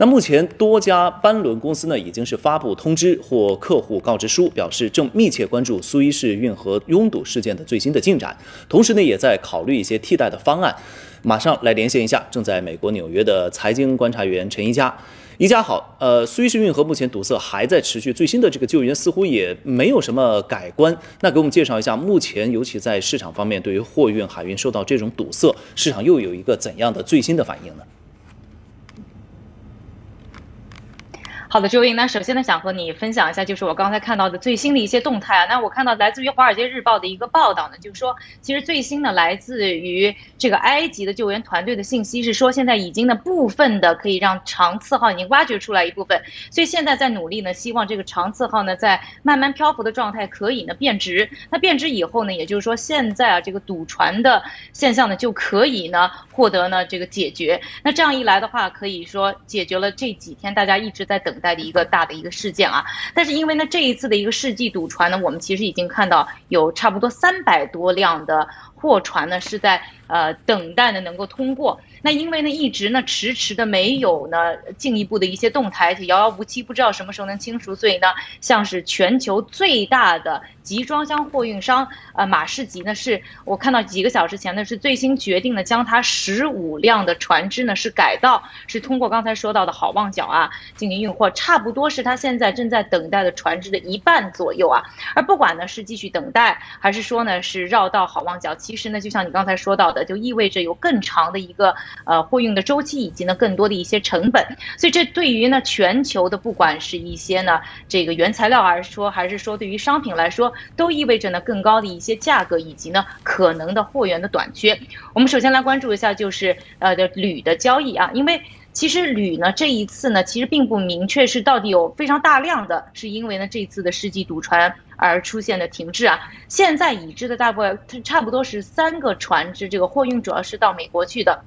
那目前多家班轮公司呢，已经是发布通知或客户告知书，表示正密切关注苏伊士运河拥堵事件的最新的进展，同时呢，也在考虑一些替代的方案。马上来连线一下正在美国纽约的财经观察员陈一佳。一佳好，呃，苏伊士运河目前堵塞还在持续，最新的这个救援似乎也没有什么改观。那给我们介绍一下，目前尤其在市场方面，对于货运海运受到这种堵塞，市场又有一个怎样的最新的反应呢？好的，周英，那首先呢，想和你分享一下，就是我刚才看到的最新的一些动态啊。那我看到来自于《华尔街日报》的一个报道呢，就是说，其实最新的来自于这个埃及的救援团队的信息是说，现在已经呢部分的可以让长次号已经挖掘出来一部分，所以现在在努力呢，希望这个长次号呢在慢慢漂浮的状态可以呢变直。那变直以后呢，也就是说现在啊这个堵船的现象呢就可以呢获得呢这个解决。那这样一来的话，可以说解决了这几天大家一直在等。待的一个大的一个事件啊，但是因为呢这一次的一个世纪堵船呢，我们其实已经看到有差不多三百多辆的货船呢是在呃等待呢能够通过。那因为呢一直呢迟迟的没有呢进一步的一些动态，遥遥无期，不知道什么时候能清除。所以呢，像是全球最大的集装箱货运商呃马士基呢，是我看到几个小时前呢是最新决定呢将它十五辆的船只呢是改道，是通过刚才说到的好望角啊进行运货，差不多是它现在正在等待的船只的一半左右啊。而不管呢是继续等待，还是说呢是绕道好望角，其实呢就像你刚才说到的，就意味着有更长的一个。呃，货运的周期以及呢更多的一些成本，所以这对于呢全球的不管是一些呢这个原材料还是说，还是说对于商品来说，都意味着呢更高的一些价格以及呢可能的货源的短缺。我们首先来关注一下就是呃的铝的交易啊，因为其实铝呢这一次呢其实并不明确是到底有非常大量的，是因为呢这次的世纪堵船而出现的停滞啊。现在已知的大部分差不多是三个船只，这个货运主要是到美国去的。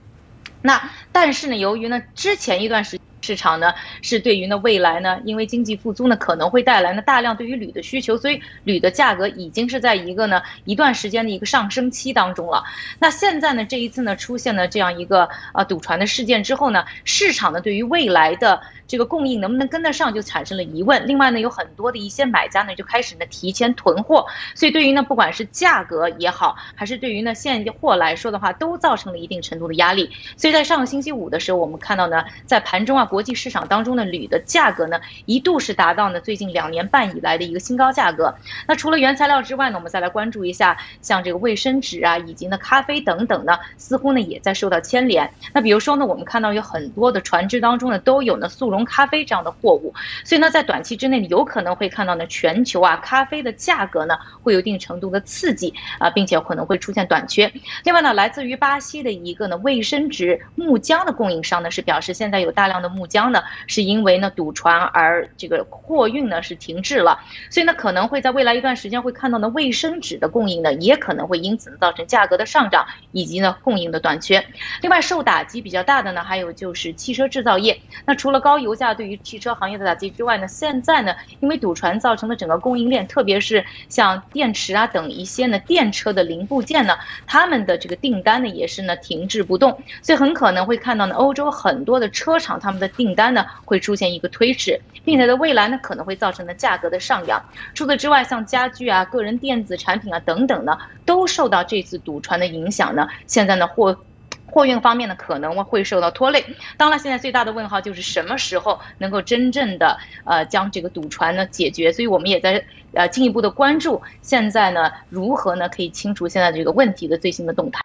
那但是呢，由于呢之前一段时市场呢是对于呢未来呢，因为经济复苏呢可能会带来呢大量对于铝的需求，所以铝的价格已经是在一个呢一段时间的一个上升期当中了。那现在呢这一次呢出现了这样一个呃堵船的事件之后呢，市场呢对于未来的。这个供应能不能跟得上，就产生了疑问。另外呢，有很多的一些买家呢，就开始呢提前囤货，所以对于呢，不管是价格也好，还是对于呢现货来说的话，都造成了一定程度的压力。所以在上个星期五的时候，我们看到呢，在盘中啊，国际市场当中的铝的价格呢，一度是达到呢最近两年半以来的一个新高价格。那除了原材料之外呢，我们再来关注一下，像这个卫生纸啊，以及呢咖啡等等呢，似乎呢也在受到牵连。那比如说呢，我们看到有很多的船只当中呢，都有呢速溶。咖啡这样的货物，所以呢，在短期之内有可能会看到呢，全球啊咖啡的价格呢会有一定程度的刺激啊，并且可能会出现短缺。另外呢，来自于巴西的一个呢卫生纸木浆的供应商呢是表示，现在有大量的木怒江呢是因为呢堵船而这个货运呢是停滞了，所以呢可能会在未来一段时间会看到呢卫生纸的供应呢也可能会因此造成价格的上涨以及呢供应的短缺。另外受打击比较大的呢还有就是汽车制造业，那除了高油。油价对于汽车行业的打击之外呢，现在呢，因为堵船造成的整个供应链，特别是像电池啊等一些呢电车的零部件呢，他们的这个订单呢也是呢停滞不动，所以很可能会看到呢欧洲很多的车厂他们的订单呢会出现一个推迟，并且在未来呢可能会造成呢价格的上扬。除此之外，像家具啊、个人电子产品啊等等呢，都受到这次堵船的影响呢，现在呢或。货运方面呢，可能会受到拖累。当然，现在最大的问号就是什么时候能够真正的呃将这个堵船呢解决。所以我们也在呃进一步的关注，现在呢如何呢可以清除现在这个问题的最新的动态。